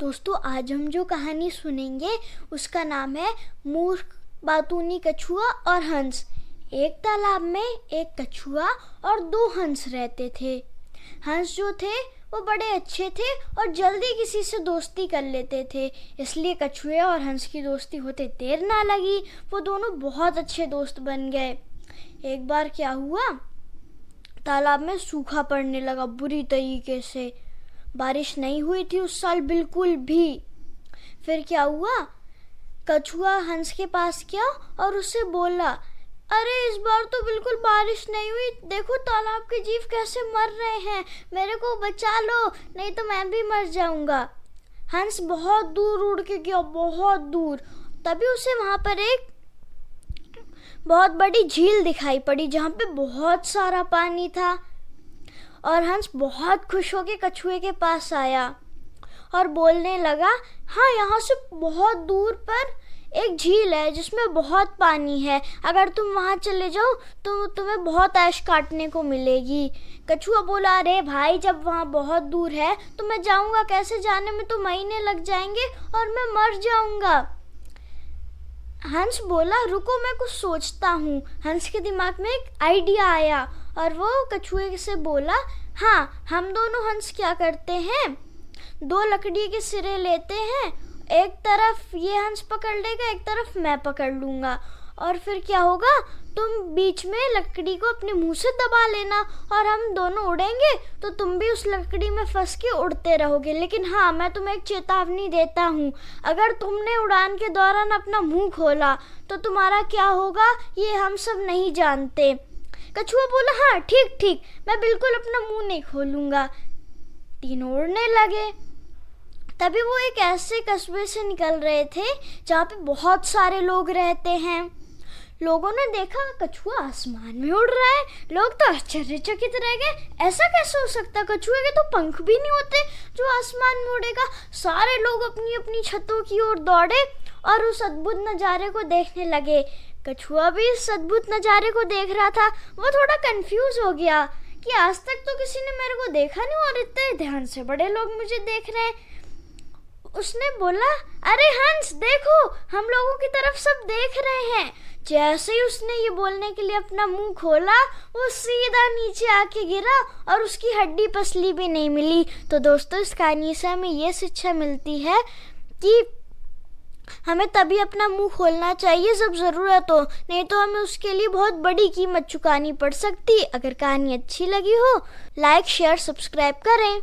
दोस्तों, आज हम जो कहानी सुनेंगे, उसका नाम है मूर्ख, बातूनी कछुआ और हंस। एक तालाब में एक कछुआ और दो हंस रहते थे। हंस जो थे, वो बड़े अच्छे थे और जल्दी किसी से दोस्ती कर लेते थे। इसलिए कछुए और हंस की दोस्ती होते देर ना लगी। वो दोनों बहुत अच्छे दोस्त बन गए। एक बार क्या हुआ? तालाब में सूखा पड़ने लगा बुरी तरीके से। बारिश नहीं हुई थी उस साल बिल्कुल भी। फिर क्या हुआ? कछुआ हंस के पास गया और उससे बोला, अरे, इस बार तो बिल्कुल बारिश नहीं हुई। देखो, तालाब के जीव कैसे मर रहे हैं। मेरे को बचा लो, नहीं तो मैं भी मर जाऊँगा। हंस बहुत दूर उड़ के गया, बहुत दूर। तभी उसे वहाँ पर एक बहुत बड़ी झील दिखाई पड़ी, जहाँ पे बहुत सारा पानी था। और हंस बहुत खुश होकर कछुए के पास आया और बोलने लगा हाँ यहाँ से बहुत दूर पर एक झील है जिसमें बहुत पानी है। अगर तुम वहाँ चले जाओ तो तुम्हें बहुत ऐश काटने को मिलेगी। कछुआ बोला, अरे भाई, जब वहाँ बहुत दूर है तो मैं जाऊँगा कैसे? जाने में तो महीने लग जाएँगे और मैं मर जाऊँगा। हंस बोला, रुको, मैं कुछ सोचता हूँ। हंस के दिमाग में एक आइडिया आया और वो कछुए से बोला हाँ हम दोनों हंस क्या करते हैं? दो लकड़ी के सिरे लेते हैं, एक तरफ़ ये हंस पकड़ लेगा, एक तरफ़ मैं पकड़ लूँगा। और फिर क्या होगा? तुम बीच में लकड़ी को अपने मुँह से दबा लेना और हम दोनों उड़ेंगे तो तुम भी उस लकड़ी में फंस के उड़ते रहोगे। लेकिन हाँ मैं तुम्हें एक चेतावनी देता हूँ। अगर तुमने उड़ान के दौरान अपना मुँह खोला तो तुम्हारा क्या होगा? ये हम सब नहीं जानते। कछुआ बोला हाँ ठीक ठीक, मैं बिल्कुल अपना मुँह नहीं खोलूँगा। तीनों उड़ने लगे। तभी वो एक ऐसे कस्बे से निकल रहे थे, जहाँ पे बहुत सारे लोग रहते हैं। लोगों ने देखा, कछुआ आसमान में उड़ रहा है। लोग तो आश्चर्यचकित रह गए। ऐसा कैसे हो सकता कछुए के तो पंख भी नहीं होते जो आसमान में उड़ेगा। सारे लोग अपनी अपनी छतों की ओर दौड़े। और उस अद्भुत नज़ारे को देखने लगे। कछुआ भी इस अद्भुत नज़ारे को देख रहा था। वो थोड़ा कंफ्यूज हो गया कि आज तक तो किसी ने मेरे को देखा नहीं और इतने ध्यान से बड़े लोग मुझे देख रहे हैं। उसने बोला, अरे हंस, देखो, हम लोगों की तरफ़ सब देख रहे हैं। जैसे ही उसने ये बोलने के लिए अपना मुँह खोला, वो सीधा नीचे आके गिरा और उसकी हड्डी पसली भी नहीं मिली। तो दोस्तों, इस कहानी से हमें ये शिक्षा मिलती है कि हमें तभी अपना मुँह खोलना चाहिए जब ज़रूरत हो, नहीं तो हमें उसके लिए बहुत बड़ी कीमत चुकानी पड़ सकती। अगर कहानी अच्छी लगी हो लाइक शेयर सब्सक्राइब करें।